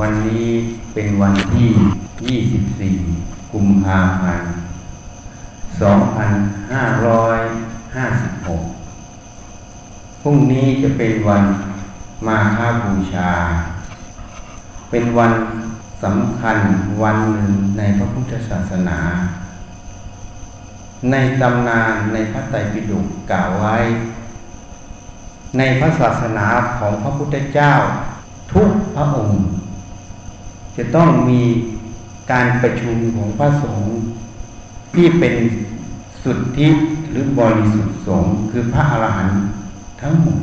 วันนี้เป็นวันที่ 24 กุมภาพันธ์ 2556 พรุ่งนี้จะเป็นวันมาฆบูชา เป็นวันสำคัญวันหนึ่งในพระพุทธศาสนา ในตำนานในพระไตรปิฎกกล่าวไว้ ในพระศาสนาของพระพุทธเจ้าทุกพระองค์ จะต้องมีการประชุมของพระสงฆ์ที่เป็นสุดที่หรือบริสุทธิ์สงฆ์คือพระอรหันต์ทั้งหมด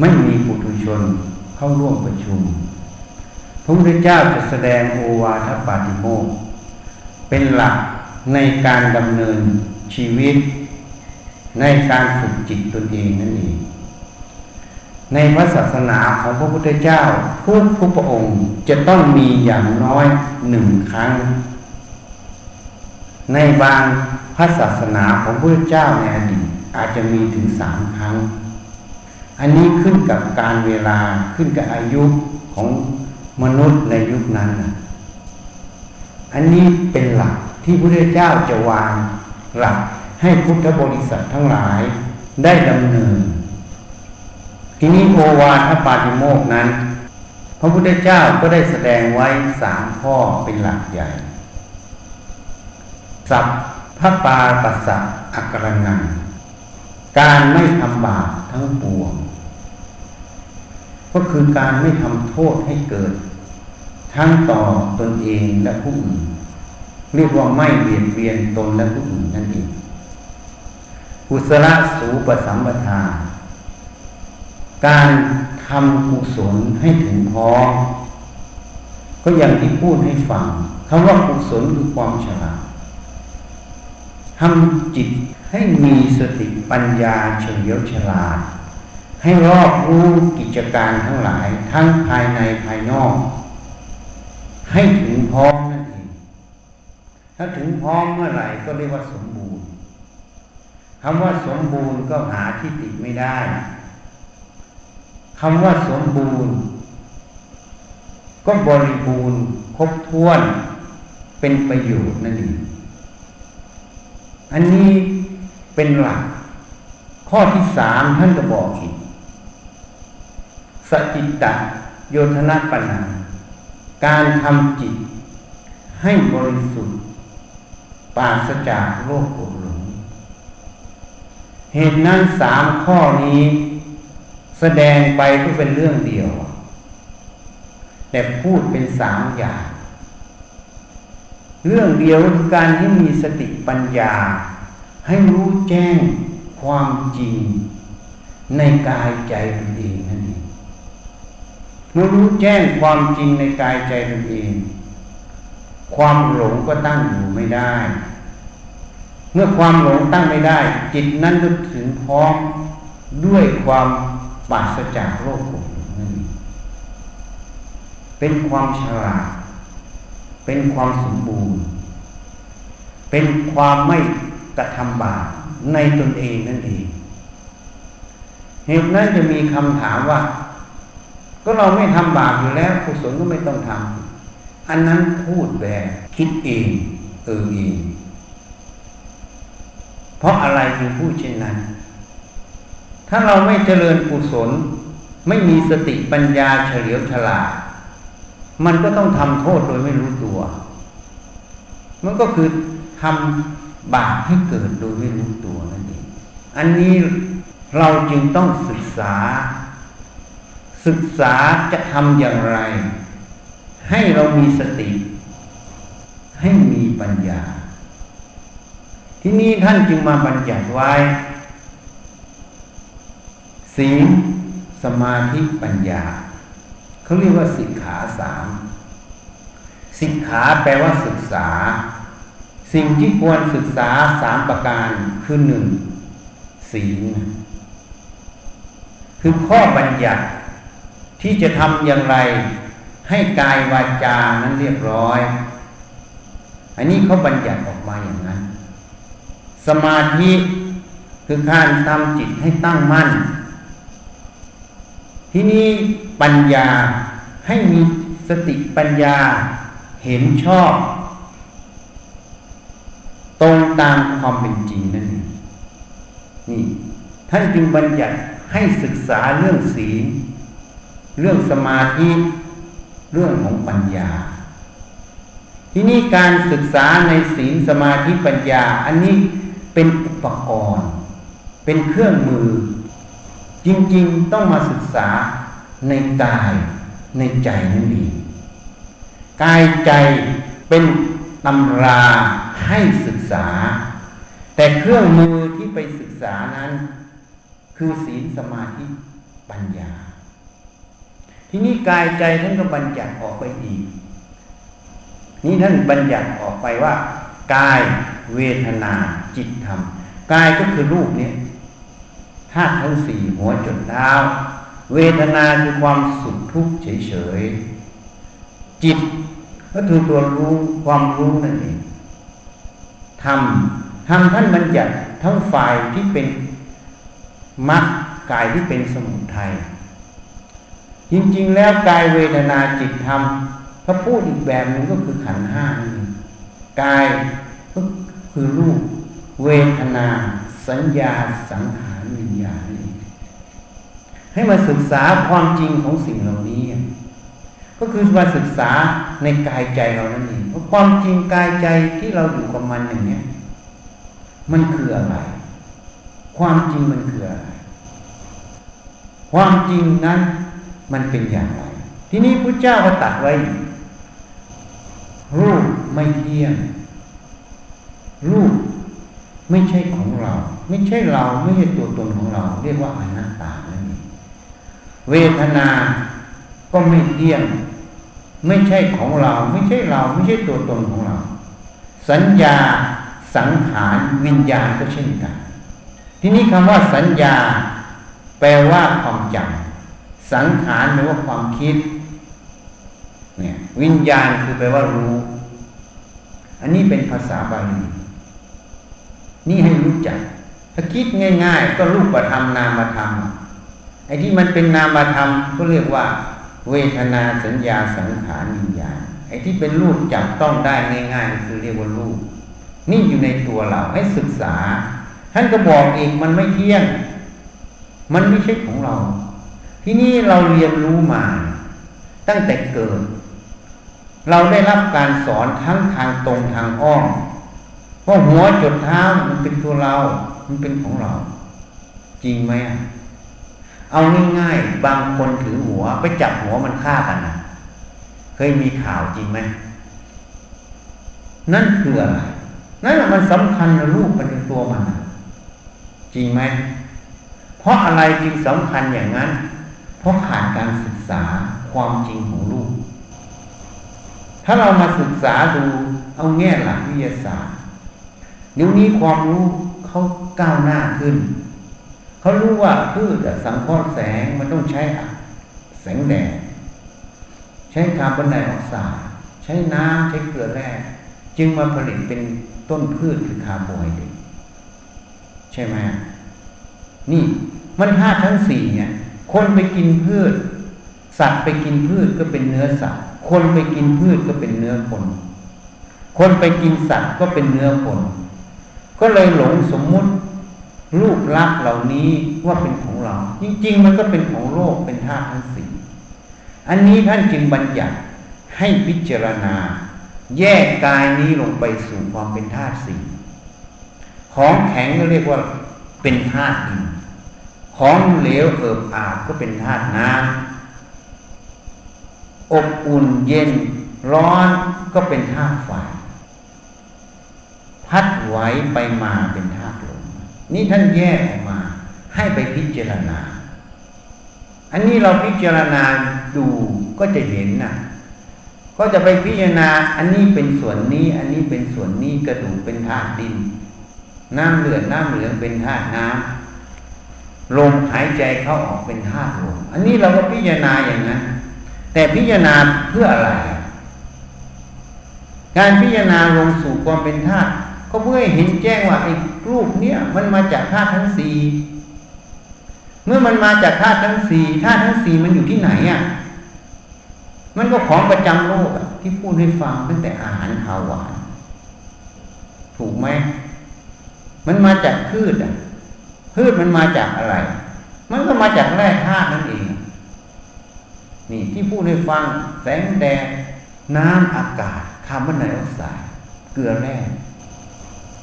ไม่มีปุถุชนเข้าร่วมประชุม พระพุทธเจ้าจะแสดงโอวาทปาติโมกเป็นหลักในการดำเนินชีวิต ในการฝึกจิตตนเองนั่นเอง ในพระศาสนาของพระพุทธเจ้าทุกทุกพระองค์จะต้องมีอย่างน้อยหนึ่งครั้ง ในบางพระศาสนาของพระพุทธเจ้าในอดีตอาจจะมีถึงสามครั้ง อันนี้ขึ้นกับการเวลาขึ้นกับอายุของมนุษย์ในยุคนั้น อันนี้เป็นหลักที่พระพุทธเจ้าจะวางหลักให้พุทธบริษัททั้งหลายได้ดำเนิน ทีนี้โอวาทปาติโมกนั้น พระพุทธเจ้าก็ได้แสดงไว้สามข้อเป็นหลักใหญ่ สัพพระปาปัสสะอักรนังการไม่ทำบาปทั้งปวง ก็คือการไม่ทำโทษให้เกิด ทั้งต่อตนเองและผู้อื่น เรียกว่าไม่เบียดเบียนตนและผู้อื่นนั่นเองกุศลสูปสัมปทา การทำกุศลให้ถึงพร้อมก็อย่างที่พูดให้ฟังคำว่ากุศลคือความฉลาดทำจิตให้มีสติปัญญาเฉลียวฉลาด ให้รอบรู้กิจการทั้งหลาย ทั้งภายในภายนอก ให้ถึงพร้อมนั่นเองถ้าถึงพร้อมเมื่อไหร่ก็เรียกว่าสมบูรณ์คำว่าสมบูรณ์ก็หาที่ติไม่ได้ คำว่าสมบูรณ์ ก็บริบูรณ์ครบถ้วนเป็นประโยชน์นั่นเองอันนี้เป็นหลัก ข้อที่สามท่านก็บอกอีกสจิตตโยธนาปัญญาการทำจิตให้บริสุทธิ์ปราศจากโลกโกรหลงเหตุนั้นสามข้อนี้ แสดงไปก็เป็นเรื่องเดียว แต่พูดเป็นสามอย่าง เรื่องเดียวคือการที่มีสติปัญญา ให้รู้แจ้งความจริงในกายใจตนเองนั่นเองเมื่อรู้แจ้งความจริงในกายใจตนเอง ความหลงก็ตั้งอยู่ไม่ได้ เมื่อความหลงตั้งไม่ได้ จิตนั้นก็ถึงพร้อมด้วยความ ปราศจากโรคกนั่นเองเป็นความฉลาด เป็นความสมบูรณ์ เป็นความไม่กระทำบาปในตนเองนั่นเองเหตุนั้นจะมีคำถามว่า ก็เราไม่ทำบาปอยู่แล้วกุศลก็ไม่ต้องทำอันนั้นพูดแบบคิดเองเออเองเพราะอะไรจึงพูดเช่นนั้น ถ้าเราไม่เจริญกุศล ไม่มีสติปัญญาเฉลียวฉลาด มันก็ต้องทำโทษโดยไม่รู้ตัว มันก็คือทำบาปให้เกิดโดยไม่รู้ตัวนั่นเอง อันนี้เราจึงต้องศึกษา ศึกษาจะทำอย่างไร ให้เรามีสติ ให้มีปัญญา ที่นี้ท่านจึงมาบัญญัติไว้ ศีลสมาธิปัญญาเขาเรียกว่าสิกขาสามสิกขาแปลว่าศึกษา สิ่งที่ควรศึกษาสามประการคือหนึ่งศีลคือข้อบัญญัติที่จะทำอย่างไรให้กายวาจานั้นเรียบร้อย อันนี้เขาบัญญัติออกมาอย่างนั้น สมาธิคือการทำจิตให้ตั้งมั่น ที่นี้ปัญญาให้มีสติปัญญาเห็นชอบ ตรงตามความเป็นจริงนั่นนี่ ท่านจึงบัญญัติให้ศึกษาเรื่องศีลเรื่องสมาธิเรื่องของปัญญา ที่นี่การศึกษาในศีลสมาธิปัญญา อันนี้เป็นอุปกรณ์ เป็นเครื่องมือ จริงๆต้องมาศึกษาในกายในใจนั่นเองกายใจเป็นตำราให้ศึกษา แต่เครื่องมือที่ไปศึกษานั้น คือศีลสมาธิปัญญา ที่นี้กายใจท่านก็บัญญัติออกไปอีก นี่ท่านบัญญัติออกไปว่ากายเวทนาจิตธรรมกายก็คือรูปเนี้ ธาตุทั้งสี่หัวจนเท้า เวทนาคือความสุขทุกข์เฉยๆจิตก็คือตัวรู้ความรู้นั่นเองทำทำท่านบัญญัติทั้งฝ่ายที่เป็นมรรคกายที่เป็นสมุทัยจริง ๆ แล้วกายเวทนาจิตธรรมถ้าพูดอีกแบบหนึ่งก็คือขันห้านี่กายก็คือรูป เวทนา สัญญาสังขาร วิญญาณนี่ให้มาศึกษาความจริงของสิ่งเหล่านี้ ก็คือมาศึกษาในกายใจเรานั่นเองว่าความจริงกายใจที่เราอยู่กับมันอย่างนี้มันคืออะไร ความจริงมันคืออะไร ความจริงนั้นมันเป็นอย่างไร ทีนี้พระเจ้าก็ตัดไว้ รูปไม่เที่ยง รูป ไม่ใช่ของเรา ไม่ใช่เราไม่ใช่ตัวตนของเรา เรียกว่าอนัตตานั่นเองเวทนาก็ไม่เที่ยง ไม่ใช่ของเรา ไม่ใช่เรา ไม่ใช่ตัวตนของเรา สัญญาสังขารวิญญาณก็เช่นกัน ทีนี้คำว่าสัญญา แปลว่าความจำสังขารแปลว่าความคิดเนี่ยวิญญาณคือแปลว่ารู้ อันนี้เป็นภาษาบาลี นี่ให้รู้จัก ถ้าคิดง่าย ๆ ก็รูปธรรมนามธรรมไอ้ที่มันเป็นนามธรรมก็เรียกว่า เวทนาสัญญาสังขารวิญญาณไอ้ที่เป็นรูปจับต้องได้ง่ายๆคือเรียกว่ารูปนี่อยู่ในตัวเราให้ศึกษา ท่านก็บอกเอีกมันไม่เที่ยง มันไม่ใช่ของเรา ที่นี่เราเรียนรู้มา ตั้งแต่เกิด เราได้รับการสอนทั้งทางตรงทางอ้อม ว่าะหัวจดเท้ามันเป็นตัวเรา มันเป็นของเรา จริงไหมเอาง่ายๆบางคนถือหัว ไปจับหัวมันฆ่ากันนะเคยมีข่าวจริงไหมนั่นคืออะไรนั่นมันสำคัญนะลูกมันเป็นตัวมันจริงไหมเพราะอะไรจึงสำคัญอย่างนั้น เพราะขาดการศึกษาความจริงของลูกถ้าเรามาศึกษาดูเอาแง่หลักวิทยาศาสตร์ เดี๋ยวนี้ความรู้เขาก้าวหน้าขึ้น เขารู้ว่าพืชสังเคราะห์แสงมันต้องใช้แสงแดดใช้คาร์บอนไดออกไซด์ใช้น้ำใช้เกลือแร่จึงมาผลิตเป็นต้นพืชคือคาร์โบไฮเดรตใช่ไหมนี่มันธาตุทั้งสี่เนี่ย คนไปกินพืช สัตว์ไปกินพืชก็เป็นเนื้อสัตว์ คนไปกินพืชก็เป็นเนื้อคน คนไปกินสัตว์ก็เป็นเนื้อคน ก็เลยหลงสมมุติรูปลักษ์เหล่านี้ว่าเป็นของเรา จริง ๆ มันก็เป็นของโลกเป็นธาตุทั้งสี่อันนี้ท่านจึงบัญญัติให้พิจารณา แยกกายนี้ลงไปสู่ความเป็นธาตุสี่ของแข็งก็เรียกว่าเป็นธาตุดินของเหลวเอิบอาบก็เป็นธาตุน้ำอบอุ่นเย็นร้อนก็เป็นธาตุไฟ พัดไหวไปมาเป็นธาตุลมนี่ท่านแยกออกมา ให้ไปพิจารณา อันนี้เราพิจารณาดูก็จะเห็นนะก็จะไปพิจารณา อันนี้เป็นส่วนนี้ อันนี้เป็นส่วนนี้กระดูกเป็นธาตุดิน น้ำเลือดน้ำเหลืองเป็นธาตุน้ำลมหายใจเข้าออกเป็นธาตุลมอันนี้เราก็พิจารณาอย่างนั้นแต่พิจารณาเพื่ออะไร การพิจารณาลงสู่ความเป็นธาตุ ก็เมื่อเห็นแจ้งว่าไอ้รูปเนี้ยมันมาจากธาตุทั้งสี่เมื่อมันมาจากธาตุทั้งสี่ธาตุทั้งสี่มันอยู่ที่ไหนอะ มันก็ของประจำโลกที่พูดให้ฟังตั้งแต่อาหารข้าวหวาน ถูกไหมมันมาจากพืชอะพืชมันมาจากอะไร มันก็มาจากแร่ธาตุนั่นเอง นี่ที่พูดให้ฟังแสงแดดน้ำอากาศคาร์บอนไดออกไซด์เกลือแร่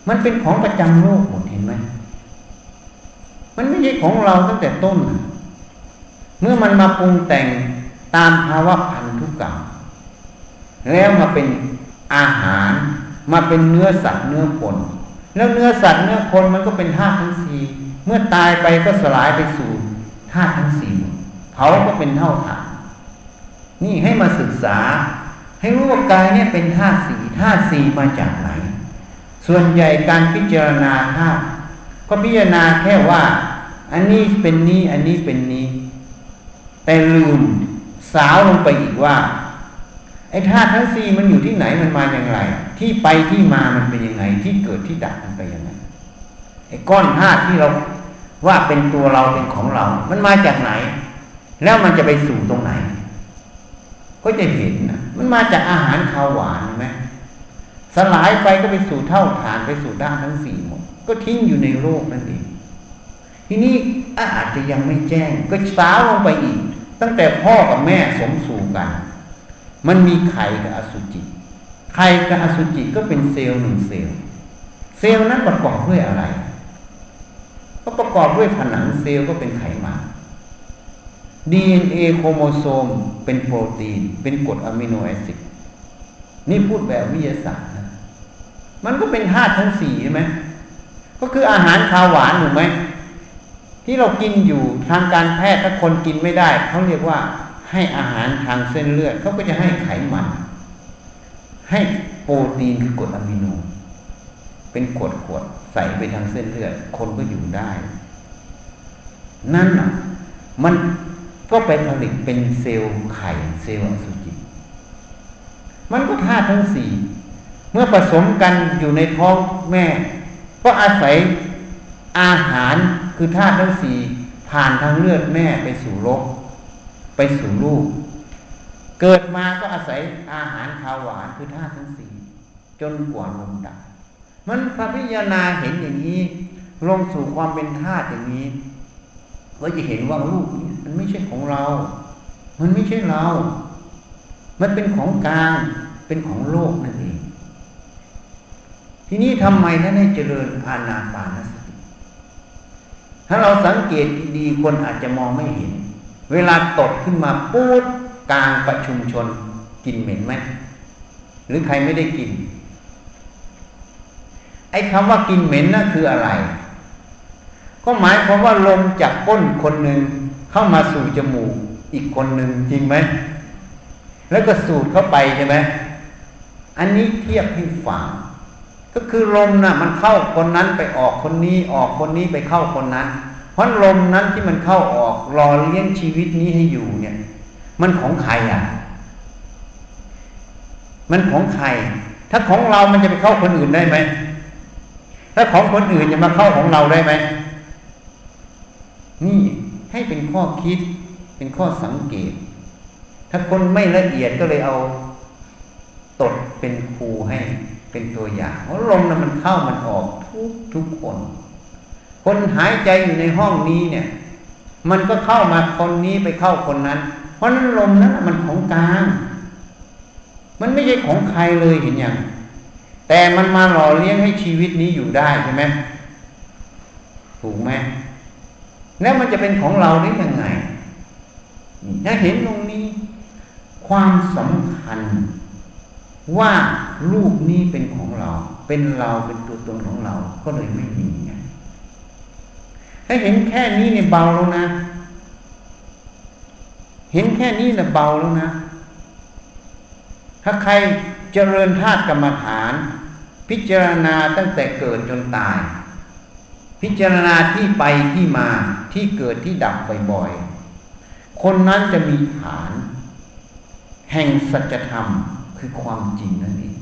มันเป็นของประจำโลกหมดเห็นไหมมันไม่ใช่ของเราตั้งแต่ต้น เมื่อมันมาปรุงแต่งตามภาวะพันธุกรรมแล้วมาเป็นอาหารมาเป็นเนื้อสัตว์เนื้อคน แล้วเนื้อสัตว์เนื้อคนมันก็เป็นธาตุทั้งสี่เมื่อตายไปก็สลายไปสู่ธาตุทั้งสี่เขาก็เป็นเท่าฐานนี่ให้มาศึกษา ให้รู้ว่ากายเนี่ยเป็นธาตุสี่ธาตุสี่มาจากไหน ส่วนใหญ่การพิจารณาธาตุก็พิจารณาแค่ว่า อันนี้เป็นนี้อันนี้เป็นนี้ แต่ลืมสาวลงไปอีกว่า ไอ้ธาตุทั้งสี่มันอยู่ที่ไหนมันมาอย่างไร ที่ไปที่มามันเป็นยังไง ที่เกิดที่ดับมันไปยังไงไอ้ก้อนธาตุที่เราว่าเป็นตัวเราเป็นของเรา มันมาจากไหน แล้วมันจะไปสู่ตรงไหน ก็จะเห็นนะมันมาจากอาหารข้าวหวานไหม สลายไปก็ไปสู่เท่าฐานไปสู่ด้านทั้งสี่หมด ก็ทิ้งอยู่ในโลกนั่นเองทีนี้อาจจะยังไม่แจ้ง ก็สาวลงไปอีก ตั้งแต่พ่อกับแม่สมสู่กัน มันมีไข่กับอสุจิไข่กับอสุจิก็เป็นเซลล์หนึ่งเซลล์เซลล์นั้นประกอบด้วยอะไร ก็ประกอบด้วยผนังเซลล์ก็เป็นไขมัน DNA โครโมโซมเป็นโปรตีน เป็นกรด amino acid นี่พูดแบบวิทยาศาสตร์ มันก็เป็นธาตุทั้งสี่ใช่ไหมก็คืออาหารคาวหวานถูกไหมที่เรากินอยู่ทางการแพทย์ถ้าคนกินไม่ได้เขาเรียกว่าให้อาหารทางเส้นเลือดเขาก็จะให้ไขมัน ให้โปรตีนคือกรดอะมิโน เป็นขวดขวดใส่ไปทางเส้นเลือด คนก็อยู่ได้ นั่นอะ มันก็ไปผลิตเป็นเซลล์ไข่เซลล์อสุจิ มันก็ธาตุทั้งสี่ เมื่อผสมกันอยู่ในท้องแม่ ก็อาศัยอาหารคือธาตุทั้งสี่ผ่านทางเลือดแม่ไปสู่รกไปสู่ลูก เกิดมาก็อาศัยอาหารขาวหวานคือธาตุทั้งสี่จนกว่าลมดับมันพระพิจารณาเห็นอย่างนี้ ลงสู่ความเป็นธาตุอย่างนี้ก็จะเห็นว่าลูกนี้มันไม่ใช่ของเรา มันไม่ใช่เรา มันเป็นของกลาง เป็นของโลกนั่นเอง ทีนี้ทำไมท่านให้เจริญอาณาปานสติ ถ้าเราสังเกตดีๆคนอาจจะมองไม่เห็น เวลาตดขึ้นมาปูดกลางประชุมชนกินเหม็นไหมหรือใครไม่ได้กิน ไอ้คำว่ากินเหม็นนั่นคืออะไร ก็หมายความว่าลมจากก้นคนหนึ่งเข้ามาสู่จมูกอีกคนหนึ่งจริงไหม แล้วก็สูดเข้าไปใช่ไหม อันนี้เทียบให้ฟัง ก็คือลมนะ่ะ มันเข้าคนนั้นไปออกคนนี้ออกคนนี้ไปเข้าคนนั้น เพราะลมนั้นที่มันเข้าออกรอเลี้ยงชีวิตนี้ให้อยู่เนี่ย มันของใครอะ มันของใคร ถ้าของเรามันจะไปเข้าคนอื่นได้ไหมถ้าของคนอื่นจะมาเข้าของเราได้ไหมนี่ให้เป็นข้อคิด เป็นข้อสังเกต ถ้าคนไม่ละเอียดก็เลยเอาตดเป็นครูให้ เป็นตัวอย่างเพราะลมนะมันเข้ามันออกทุกทุกคน คนหายใจอยู่ในห้องนี้เนี่ย มันก็เข้ามาคนนี้ไปเข้าคนนั้น เพราะนั้นลมนั้นมันของกลางมันไม่ใช่ของใครเลยเห็นอย่างแต่มันมาหล่อเลี้ยงให้ชีวิตนี้อยู่ได้ใช่ไหมถูกไหมแล้วมันจะเป็นของเราได้ยังไงถ้าเห็นตรงนี้ ความสำคัญ ว่าลูกนี้เป็นของเรา เป็นเราเป็นตัวตนของเรา ก็เลยไม่มีไงถ้าเห็นแค่นี้เนี่ยเบาแล้วนะ เห็นแค่นี้เนี่ยเบาแล้วนะ ถ้าใครเจริญธาตุกรรมฐาน พิจารณาตั้งแต่เกิดจนตาย พิจารณาที่ไปที่มาที่เกิดที่ดับบ่อยๆ คนนั้นจะมีฐาน แห่งสัจธรรม คือความจริงนั่นเอง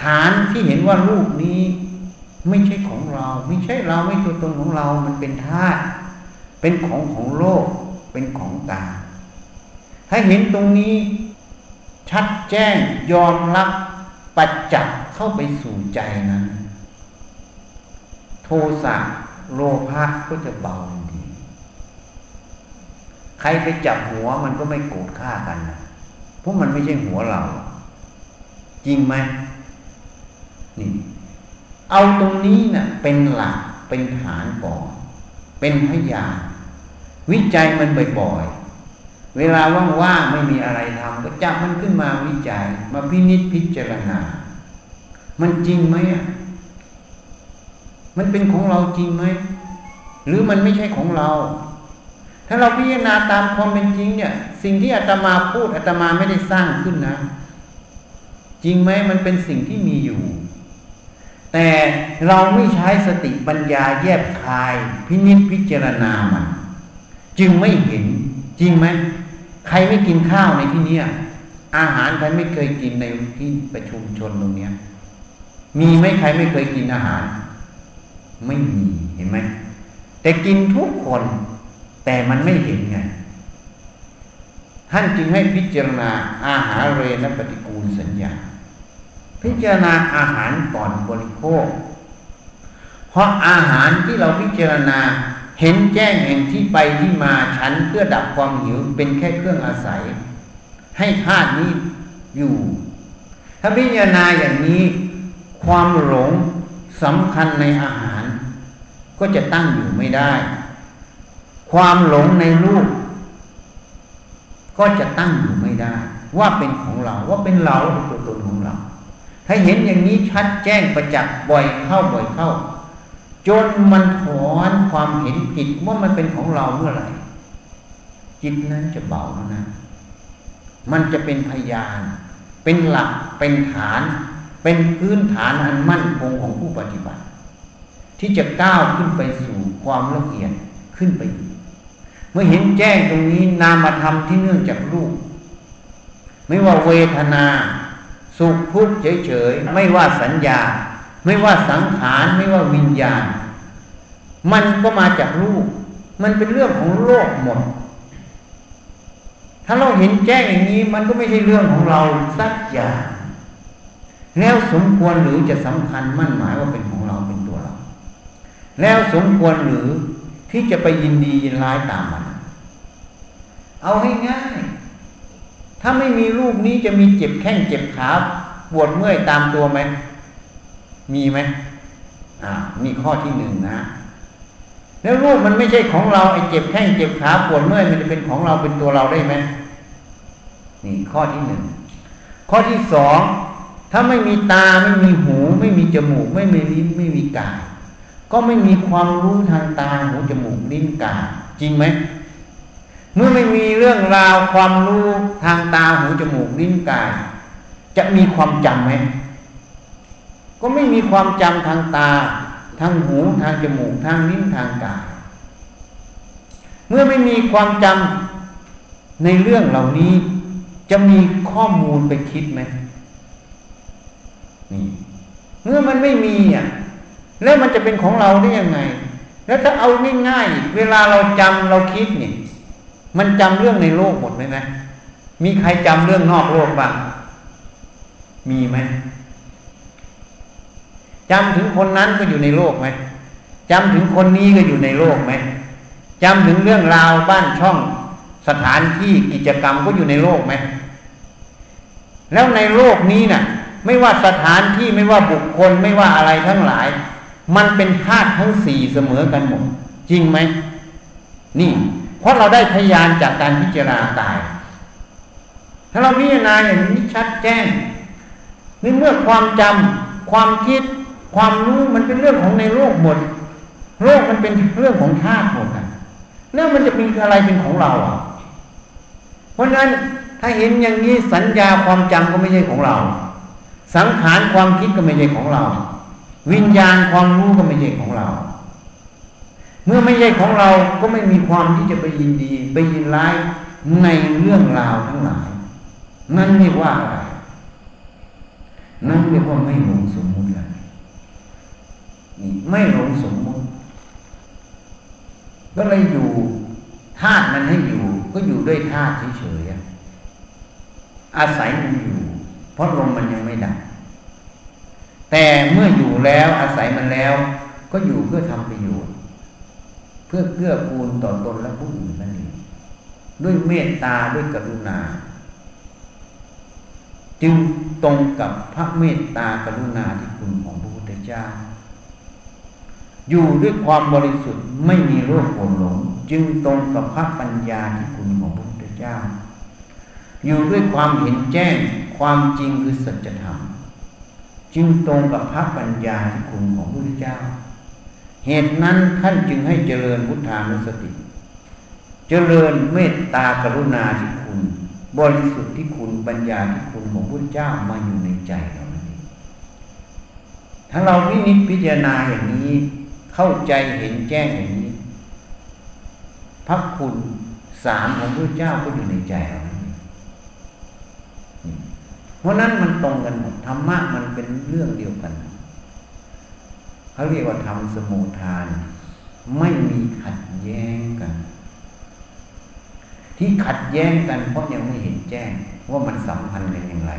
ฐานที่เห็นว่ารูปนี้ไม่ใช่ของเรา ไม่ใช่เราไม่ตัวตนของเรา มันเป็นธาตุเป็นของของโลก เป็นของตาถ้าเห็นตรงนี้ชัดแจ้งยอมรับปัจจักเข้าไปสู่ใจนั้น โทสะโลภะก็จะเบาดี ใครไปจับหัวมันก็ไม่โกรธฆ่ากันนะ ราะมันไม่ใช่หัวเรา จริงไหมนี่เอาตรงนี้นะ่ะเป็นหลักเป็นฐานก่อนเป็นพยานวิจัยมันบ่อยๆ เวลาว่างๆไม่มีอะไรทำก็จับมันขึ้นมาวิจัย มาพินิจพิจารณา มันจริงไหมอะมันเป็นของเราจริงไหม หรือมันไม่ใช่ของเรา ถ้าเราพิจารณาตามความเป็นจริงเนี่ย สิ่งที่อาตมาพูดอาตมาไม่ได้สร้างขึ้นนะ จริงไหมมันเป็นสิ่งที่มีอยู่ แต่เราไม่ใช้สติปัญญาแยบคาย พินิจพิจารณามัน จึงไม่เห็น จริงไหมใครไม่กินข้าวในที่นี้อาหารใครไม่เคยกินในที่ประชุมชนตรงเนี้ย มีไหมใครไม่เคยกินอาหาร ไม่มีเห็นไหมแต่กินทุกคน แต่มันไม่เห็นไงท่านจึงให้พิจารณาอาหารเรนปฏิกูลสัญญา พิจารณาอาหารก่อนบริโภค เพราะอาหารที่เราพิจารณาเห็นแจ้งเห็นที่ไปที่มาฉันเพื่อดับความหิวเป็นแค่เครื่องอาศัย ให้ธาตุนี้อยู่ ถ้าพิจารณาอย่างนี้ ความหลงสำคัญในอาหาร ก็จะตั้งอยู่ไม่ได้ ความหลงในรูป ก็จะตั้งอยู่ไม่ได้ ว่าเป็นของเราว่าเป็นเราเป็นตัวตนของเรา ถ้าเห็นอย่างนี้ชัดแจ้งประจักษ์บ่อยเข้าบ่อยเข้า จนมันถอนความเห็นผิดว่ามันเป็นของเราเมื่อไหร่จิตนั้นจะเบาแล้วนะมันจะเป็นพยาน เป็นหลัก เป็นฐาน เป็นพื้นฐานอันมั่นคงของผู้ปฏิบัติ ที่จะก้าวขึ้นไปสู่ความละเอียดขึ้นไปอีก เมื่อเห็นแจ้งตรงนี้นามธรรมที่เนื่องจากรูป ไม่ว่าเวทนา สุขทุกข์เฉยๆ ไม่ว่าสัญญา ไม่ว่าสังขารไม่ว่าวิญญาณ มันก็มาจากรูป มันเป็นเรื่องของโลกหมด ถ้าเราเห็นแจ้งอย่างนี้ มันก็ไม่ใช่เรื่องของเราสักอย่างแล้วสมควรหรือจะสำคัญมั่นหมายว่าเป็นของเราเป็นตัวเรา แล้วสมควรหรือ ที่จะไปยินดียินร้ายตามมัน เอาให้ง่าย ถ้าไม่มีรูปนี้จะมีเจ็บแข้งเจ็บขาปวดเมื่อยตามตัวไหม มีไหมอ่านี่ข้อที่หนึ่งนะ แล้วรูปมันไม่ใช่ของเราไอ้เจ็บแข้งเจ็บขาปวดเมื่อยมันจะเป็นของเราเป็นตัวเราได้ไหมนี่ข้อที่หนึ่งข้อที่สองถ้าไม่มีตาไม่มีหู ไม่มีจมูก ไม่มีลิ้นไม่มีกาย ก็ไม่มีความรู้ทางตาหูจมูกลิ้นกายจริงไหมเมื่อไม่มีเรื่องราวความรู้ทางตาหูจมูกลิ้นกาย จะมีความจำไหมก็ไม่มีความจำทางตา ทางหูทางจมูกทางลิ้นทางกาย เมื่อไม่มีความจำในเรื่องเหล่านี้ จะมีข้อมูลไปคิดไหมนี่เมื่อมันไม่มีอะ แล้วมันจะเป็นของเราได้ยังไง แล้วถ้าเอาง่ายๆเวลาเราจำเราคิดเนี่ยมันจำเรื่องในโลกหมดไหมไหมมีใครจำเรื่องนอกโลกบ้าง มีไหมจำถึงคนนั้นก็อยู่ในโลกไหมจำถึงคนนี้ก็อยู่ในโลกไหมจำถึงเรื่องราวบ้านช่องสถานที่กิจกรรมก็อยู่ในโลกไหมแล้วในโลกนี้นะ่ะ ไม่ว่าสถานที่ไม่ว่าบุคคลไม่ว่าอะไรทั้งหลาย มันเป็นธาตุทั้งสี่เสมอกันหมด จริงไหม นี่ เพราะเราได้พยานจากการพิจารณาตาย ถ้าเราพิจารณาอย่างนี้ชัดแจ้งในเมื่อความจำความคิด ความรู้มันเป็นเรื่องของในโลกหมดโลกมันเป็นเรื่องของธาตุหมดแล้วมันจะมีอะไรเป็นของเราอะ เพราะนั้นถ้าเห็นอย่างนี้สัญญาความจำก็ไม่ใช่ของเรา สังขารความคิดก็ไม่ใช่ของเรา วิญญาณความรู้ก็ไม่ใช่ของเรา เมื่อไม่ใช่ของเราก็ไม่มีความที่จะไปยินดี ไปยินร้ายในเรื่องราวทั้งหลาย นั่นเรียกว่าอะไรนั่นเรียกว่าไม่หลงสมมุติเลยไม่หลงสมมุติ ก็เลยอยู่ธาตุมันให้อยู่ ก็อยู่ด้วยธาตุเฉยๆอาศัยมันอยู่ เพราะลมมันยังไม่ดับ แต่เมื่ออยู่แล้วอาศัยมันแล้ว ก็อยู่เพื่อทำประโยชน์ เพื่อเพื่อกูลต่อตนและผู้อื่นนั่นเองด้วยเมตตาด้วยกรุณา จึงตรงกับพระเมตตากรุณาที่คุณของพระพุทธเจ้า อยู่ด้วยความบริสุทธิ์ไม่มีโรคโกรหลง จึงตรงกับพระปัญญาที่คุณของพระพุทธเจ้า อยู่ด้วยความเห็นแจ้งความจริงคือสัจธรรม จึงตรงกับพระปัญญาที่คุณของพระพุทธเจ้า เหตุนั้นท่านจึงให้เจริญพุทธานุสติ เจริญเมตตากรุณาที่คุณ บริสุทธิ์ที่คุณปัญญาที่คุณของพระพุทธเจ้ามาอยู่ในใจเรานั่นเองถ้าเราวินิจพิจารณาอย่างนี้เข้าใจเห็นแจ้งอย่างนี้พระคุณสามของพระเจ้าก็อยู่ในใจเรา เพราะนั้นมันตรงกันหมดธรรมะมันเป็นเรื่องเดียวกันเขาเรียกว่าธรรมสมุทาน ไม่มีขัดแย้งกัน ที่ขัดแย้งกันเพราะยังไม่เห็นแจ้งว่ามันสัมพันธ์กันอย่างไร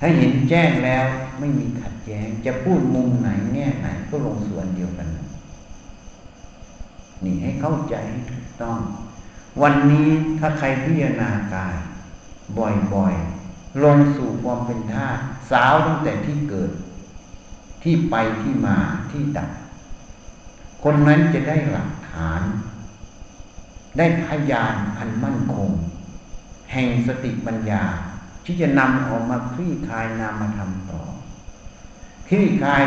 ถ้าเห็นแจ้งแล้วไม่มีขัดแย้ง จะพูดมุมไหนแง่ไหนก็ลงส่วนเดียวกัน นี่ให้เข้าใจให้ถูกต้อง วันนี้ถ้าใครพิจารณากาย บ่อยๆ ลงสู่ความเป็นธาตุสาวตั้งแต่ที่เกิด ที่ไปที่มาที่ดับ คนนั้นจะได้หลักฐาน ได้พยานอันมั่นคง แห่งสติปัญญา ที่จะนำออกมาคลี่คลายนามธรรมต่อคลี่คลาย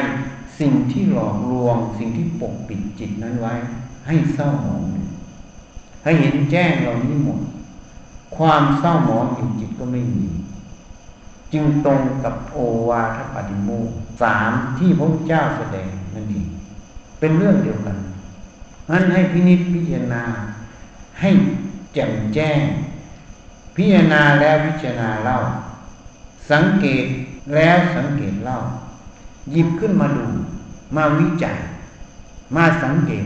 สิ่งที่หลอกลวง สิ่งที่ปกปิดจิตนั้นไว้ ให้เศร้าหมองให้เห็นแจ้งเหล่านี้หมด ความเศร้าหมองอยู่จิตก็ไม่มี จึงตรงกับโอวาทปฏิโมสามที่พระเจ้าแสดงนั่นเองเป็นเรื่องเดียวกันนั้นให้พินิจพิจารณา ให้แจ่มแจ้ง พิจารณาแล้วพิจารณาเล่า สังเกตแล้วสังเกตเล่า หยิบขึ้นมาดู มาวิจัย มาสังเกต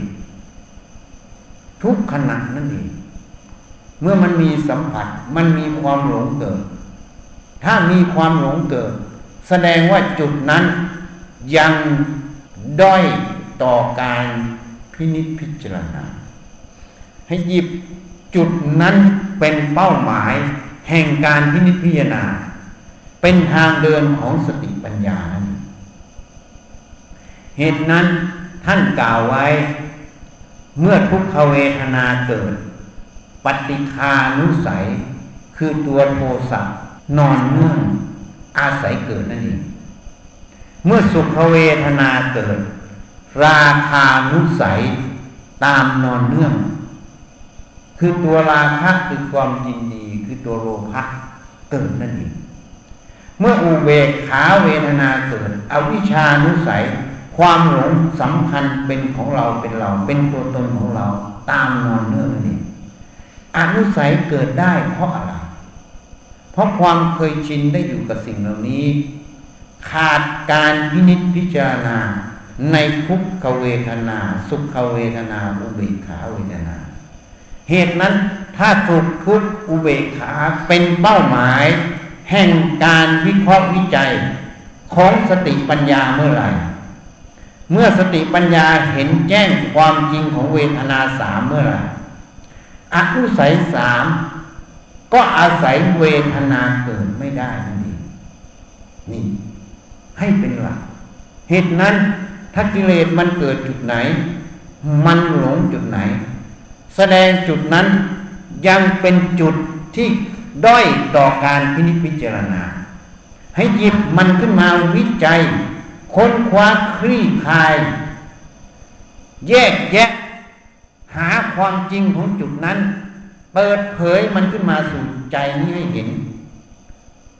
ทุกขณะนั่นเองเมื่อมันมีสัมผัส มันมีความหลงเกิด ถ้ามีความหลงเกิด แสดงว่าจุดนั้นยังด้อยต่อการพินิจพิจารณา ให้หยิบจุดนั้นเป็นเป้าหมายแห่งการพินิจพิจารณา เป็นทางเดินของสติปัญญา เหตุนั้นท่านกล่าวไว้ เมื่อทุกขเวทนาเกิด ปฏิคานุสัย คือตัวโทสะ นอนเนื่องอาศัยเกิดนั่นเองเมื่อสุขเวทนาเกิด ราคานุสัยตามนอนเนื่อง คือตัวราคะคือความยินดีคือตัวโลภะเกิดนั่นเองเมื่ออุเบกขาเวทนาเกิดอวิชานุสัย ความหลงสำคัญเป็นของเราเป็นเรา เป็นตัวตนของเรา ตามนอนเนื่องนั่นเองอนุสัยเกิดได้เพราะอะไร เพราะความเคยชินได้อยู่กับสิ่งเหล่านี้ ขาดการพินิจพิจารณาในทุกขเวทนา สุขเวทนา อุเบกขาเวทนา เหตุนั้นถ้าถูกทุกอุเบกขาเป็นเป้าหมาย แห่งการวิเคราะห์วิจัยของสติปัญญาเมื่อไหร่ เมื่อสติปัญญาเห็นแจ้งความจริงของเวทนาสามเมื่อไหร่อนุสัยสาม ก็อาศัยเวทนาเกิดไม่ได้นั่นเองนี่ ให้เป็นหลัก เหตุนั้นถ้ากิเลสมันเกิดจุดไหน มันหลงจุดไหน แสดงจุดนั้นยังเป็นจุดที่ด้อยต่อการพินิจพิจารณา ให้หยิบมันขึ้นมาวิจัย ค้นคว้าคลี่คลาย แยกแยะ หาความจริงของจุดนั้น เปิดเผยมันขึ้นมาสู่ใจนี้ให้เห็น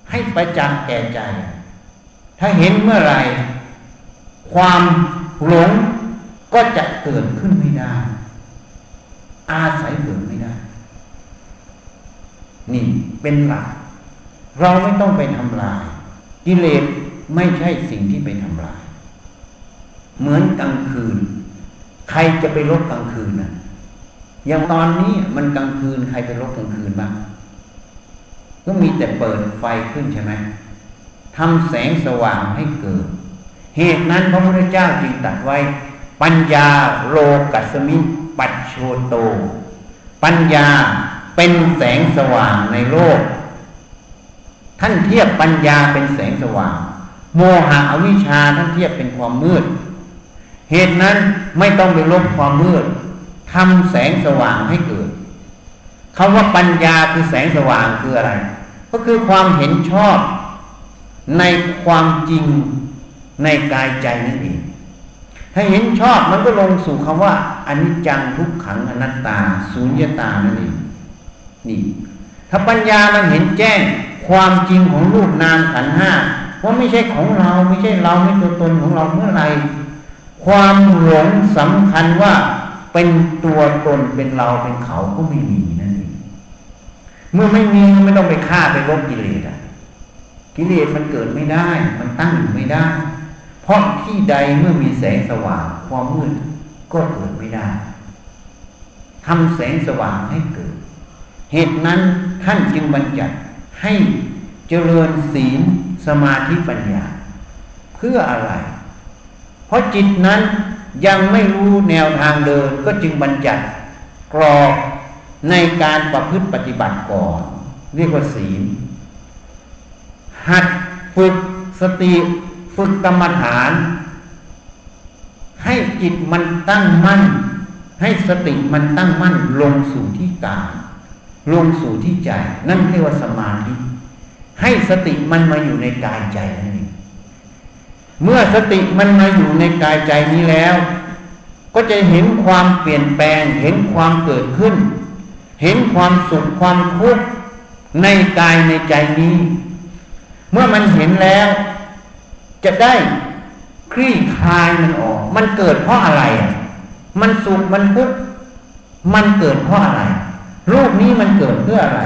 ให้ประจักษ์แก่ใจ ถ้าเห็นเมื่อไรความหลงก็จะเกิดขึ้นไม่ได้ อาศัยเกิดไม่ได้ นี่เป็นหลัก เราไม่ต้องไปทำลาย กิเลสไม่ใช่สิ่งที่ไปทำลาย เหมือนกลางคืน ใครจะไปลบกลางคืนน่ะ อย่างตอนนี้มันกลางคืนใครไปรบกลางคืนบ้างก็มีแต่เปิดไฟขึ้นใช่ไหมทำแสงสว่างให้เกิด เหตุนั้นพระพุทธเจ้าจึงตรัสไว้ ปัญญาโลกัสมิปัจโชโต ปัญญาเป็นแสงสว่างในโลก ท่านเทียบปัญญาเป็นแสงสว่าง โมหะอวิชชาท่านเทียบเป็นความมืด เหตุนั้นไม่ต้องไปลบความมืด ทำแสงสว่างให้เกิดคำว่าปัญญาคือแสงสว่างคืออะไร ก็คือความเห็นชอบในความจริงในกายใจนั่นเอง ถ้าเห็นชอบมันก็ลงสู่คำว่าอนิจจังทุกขังอนัตตาสุญญตานั่นเองนี่ ถ้าปัญญามันเห็นแจ้งความจริงของรูปนามขันห้าว่าไม่ใช่ของเราไม่ใช่เราไม่ตัวตนของเราเมื่อไรความหลงสำคัญว่า เป็นตัวตนเป็นเราเป็นเขาก็ไม่มีนั่นเองเมื่อไม่มีไม่ต้องไปฆ่าไปลบกิเลสอะ กิเลสมันเกิดไม่ได้ มันตั้งอยู่ไม่ได้ เพราะที่ใดเมื่อมีแสงสว่างความมืดก็เกิดไม่ได้ทำแสงสว่างให้เกิด เหตุนั้นท่านจึงบัญญัติให้เจริญศีลสมาธิปัญญา เพื่ออะไร เพราะจิตนั้น ยังไม่รู้แนวทางเดินก็จึงบัญญัติกรอบในการประพฤติปฏิบัติก่อน เรียกว่าศีล หัดฝึกสติฝึกกรรมฐาน ให้จิตมันตั้งมั่น ให้สติมันตั้งมั่นลงสู่ที่กายลงสู่ที่ใจ นั่นเรียกว่าสมาธิให้สติมันมาอยู่ในกายใจนั่นเอง เมื่อสติมันมาอยู่ในกายใจนี้แล้ว ก็จะเห็นความเปลี่ยนแปลง เห็นความเกิดขึ้น เห็นความสุขความทุกข์ในกายในใจนี้ เมื่อมันเห็นแล้ว จะได้คลี่คลายมันออก มันเกิดเพราะอะไรอะมันสุขมันทุกข์มันเกิดเพราะอะไร รูปนี้มันเกิดเพื่ออะไร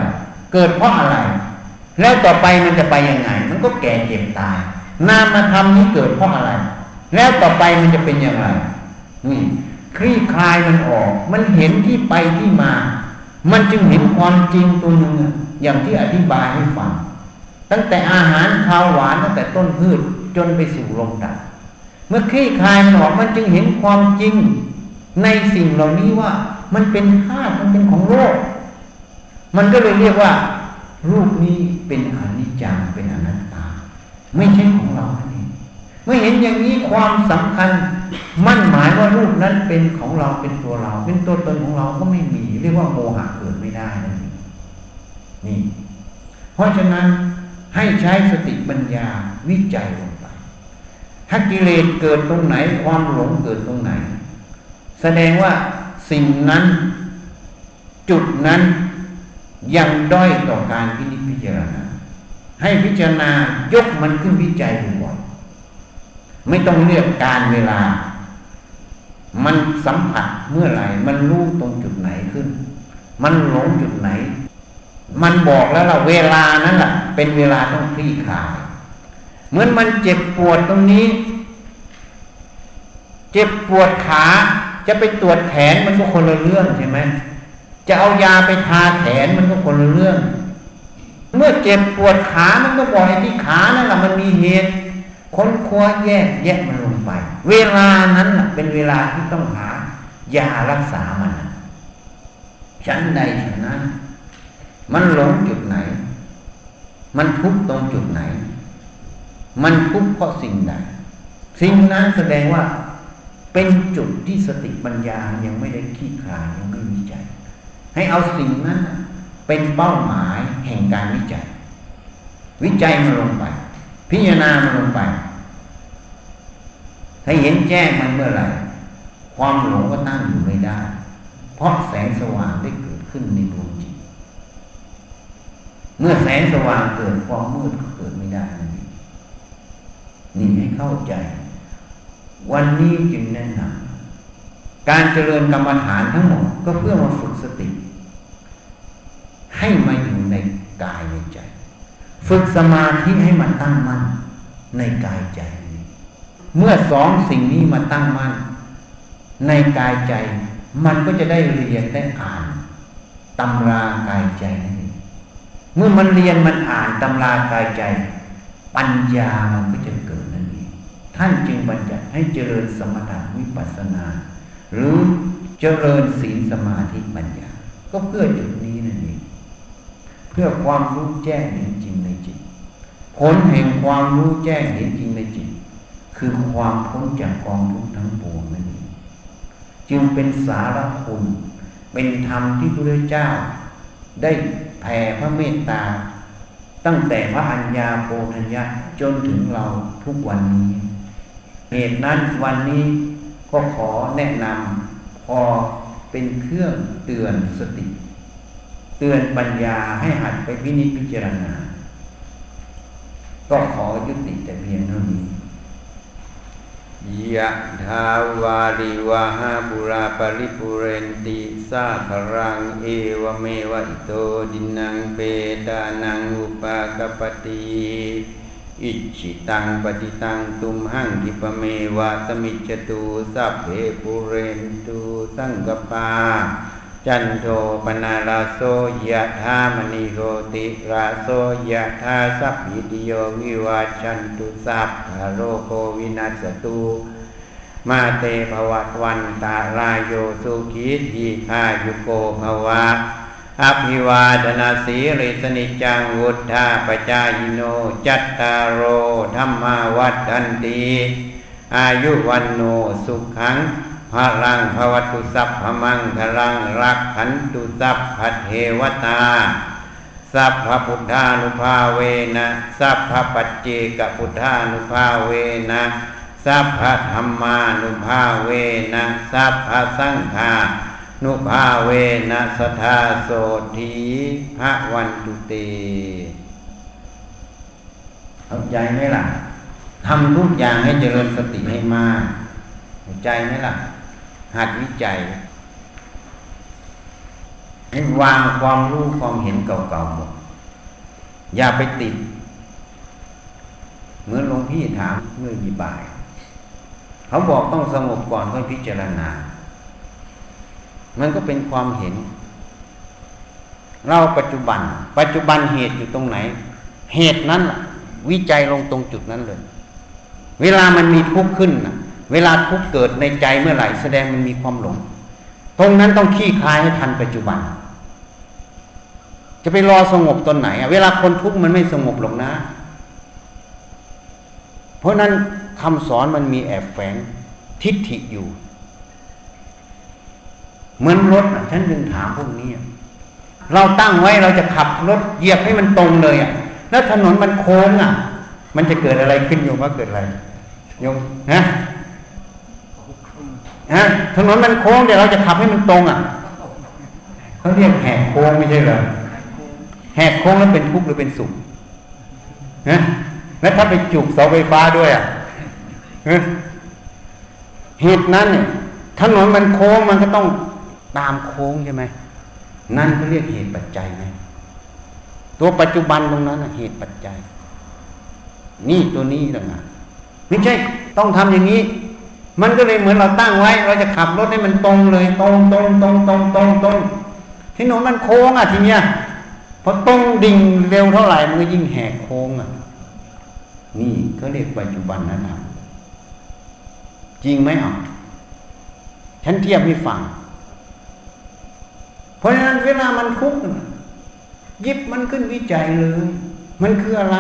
เกิดเพราะอะไร แล้วต่อไปมันจะไปยังไง มันก็แก่เจ็บตาย นามธรรมนี้เกิดเพราะอะไร แล้วต่อไปมันจะเป็นอย่างไรนี่คลี่คลายมันออก มันเห็นที่ไปที่มา มันจึงเห็นความจริงตัวหนึ่งอย่างที่อธิบายให้ฟัง ตั้งแต่อาหารข้าวหวานตั้งแต่ต้นพืชจนไปสู่ลมดับเมื่อคลี่คลายมันออกมันจึงเห็นความจริง ในสิ่งเหล่านี้ว่า มันเป็นธาตุมันเป็นของโลก มันก็เลยเรียกว่า รูปนี้เป็นอนิจจัง ไม่ใช่ของเราเองเมื่อเห็นอย่างนี้ความสำคัญ มั่นหมายว่ารูปนั้นเป็นของเราเป็นตัวเรา เป็นตัวตนของเราก็ไม่มี เรียกว่าโมหะเกิดไม่ได้นั่นนี่ เพราะฉะนั้นให้ใช้สติปัญญาวิจัยลงไป ถ้ากิเลสเกิดตรงไหน ความหลงเกิดตรงไหน แสดงว่าสิ่งนั้น จุดนั้นยังด้อยต่อการพินิจพิจารณา ให้พิจารณายกมันขึ้นวิจัยบ่อยไม่ต้องเลือกการเวลา มันสัมผัสเมื่อไหร่ มันรู้ตรงจุดไหนขึ้น มันหลงจุดไหน มันบอกแล้วล่ะเวลานั้นแหละเป็นเวลาต้องคลี่คลาย เหมือนมันเจ็บปวดตรงนี้ เจ็บปวดขา จะไปตรวจแขนมันก็คนละเรื่องใช่ไหมจะเอายาไปทาแขนมันก็คนละเรื่อง เมื่อเจ็บปวดขามันก็บอกไอ้ที่ขานั่นแหละมันมีเหตุค้นคว้าแยกแยกมันลงไป เวลานั้นเป็นเวลาที่ต้องหายารักษามันฉันใดฉันนั้นมันหลงจุดไหน มันทุกตรงจุดไหน มันทุกเพราะสิ่งใดสิ่งนั้นแสดงว่าเป็นจุดที่สติปัญญายังไม่ได้ขี้คลายยังไม่มีใจ ให้เอาสิ่งนั้น เป็นเป้าหมายแห่งการวิจัย วิจัยมันลงไป พิจารณามันลงไป ถ้าเห็นแจ้งมันเมื่อไหร่ ความหลงก็ตั้งอยู่ไม่ได้ เพราะแสงสว่างได้เกิดขึ้นในดวงจิตเมื่อแสงสว่างเกิดความมืดก็เกิดไม่ได้นี่ให้เข้าใจ วันนี้จึงแนะนำการเจริญกรรมฐานทั้งหมดก็เพื่อมาฝึกสติ ให้มาอยู่ในกายในใจ ฝึกสมาธิให้มันตั้งมั่นในกายใจ เมื่อสองสิ่งนี้มาตั้งมั่นในกายใจ มันก็จะได้เรียนได้อ่านตำรากายใจนั่เมื่อมันเรียนมันอ่านตำรากายใจ ปัญญามันก็จะเกิดนั่นเองท่านจึงบัญญัติให้เจริญสมถะวิปัสสนา หรือเจริญศีลสมาธิปัญญา ก็เพื่อจุดนี้นั่นเองเพื่อความรู้แจ้งเห็นจริงในจิตผลแห่งความรู้แจ้งเห็นจริงในจิต คือความพ้นจากกองทุกข์ทั้งปวงนั่นเองจึงเป็นสารคุณ เป็นธรรมที่พระเจ้า ได้แผ่พระเมตตา ตั้งแต่พระอัญญาโพธัญญะจนถึงเราทุกวันนี้ เหตุนั้นวันนี้ก็ขอแนะนำพอเป็นเครื่องเตือนสติ เตือนปัญญาให้หัดไปพินิจพิจารณา ก็ขอยุติแต่เพียงเท่านี้ยะทาวาริวาหาบุราปริปุเรนติสาครังเอวเมวะอิโตดินังเปตานังอุปากปติอิจิตังปฏิตังตุมหังทิปเมวะสมิจตุสัพเพปุเรนตุสังกปา จันโทปนาราโสยะธามณิโหติราโสยะธาสัพพิติโยวิวาชันตุสัพพโรโควินัสตุมาเตภวัตวันตาลายโยสุขีทีฆายุโกภวะอภิวาดนาสีริสนิจังวุฒาปจายโน จัตตารโอธรรมาวัฏันตีอายุวันโนสุขัง พลังภวตุสัพพมังคลังรักขันตุสัพพเทวตา สัพพพุทธานุภาเวนะ สัพพปัจเจกพุทธานุภาเวนะ สัพพธรรมานุภาเวนะ สัพพสังฆานุภาเวนะสทาโสธีพระวันตุเตเข้าใจไหมล่ะทำทุกอย่างให้เจริญสติให้มากเข้าใจไหมล่ะ หัดวิจัยให้วางความรู้ความเห็นเก่าๆหมด อย่าไปติด เหมือนหลวงพี่ถามเมื่อยีบ่าย เขาบอกต้องสงบก่อนค่อยพิจารณา มันก็เป็นความเห็น เราปัจจุบัน ปัจจุบันเหตุอยู่ตรงไหน เหตุนั้นวิจัยลงตรงจุดนั้นเลย เวลามันมีทุกข์ขึ้นนะ เวลาทุกเกิดในใจเมื่อไหร่แสดงมันมีความหลง ตรงนั้นต้องขี้คลายให้ทันปัจจุบัน จะไปรอสงบตอนไหนเวลาคนทุกข์มันไม่สงบหรอกนะ เพราะนั้นคำสอนมันมีแอบแฝงทิฏฐิอยู่ เหมือนรถฉันจึงถามพวกนี้เราตั้งไว้เราจะขับรถเหยียบให้มันตรงเลยอะ แล้วถนนมันโค้งอะ มันจะเกิดอะไรขึ้นโยมว่าเกิดอะไรโยมนะ ฮะถนนมันโค้งเดี๋ยวเราจะขับให้มันตรงอะเขาเรียกแหกโค้งไม่ใช่เหรอแหกโค้งแล้วเป็นทุกข์หรือเป็นสุขนะแล้วถ้าไปจุกเสาไฟฟ้าด้วยอะเหตุนั้นเนี่ยถนนมันโค้งมันก็ต้องตามโค้งใช่ไหมนั่นเขาเรียกเหตุปัจจัยไหมตัวปัจจุบันตรงนั้นเหตุปัจจัย นี่ตัวนี้ต่างหากไม่ใช่ต้องทำอย่างนี้ มันก็เลยเหมือนเราตั้งไว้ เราจะขับรถให้มันตรงเลย ตรงตรงตรงตรงตรงตรงที่หนูมันโค้งอะทีเนี้ยพอตรงดิ่งเร็วเท่าไหร่มันก็ยิ่งแหกโค้งอะ นี่เขาเรียกปัจจุบันนะครับจริงไหมอะฉันเทียบให้ฟัง เพราะฉะนั้นเวลามันทุกยิบมันขึ้นวิจัยเลย มันคืออะไร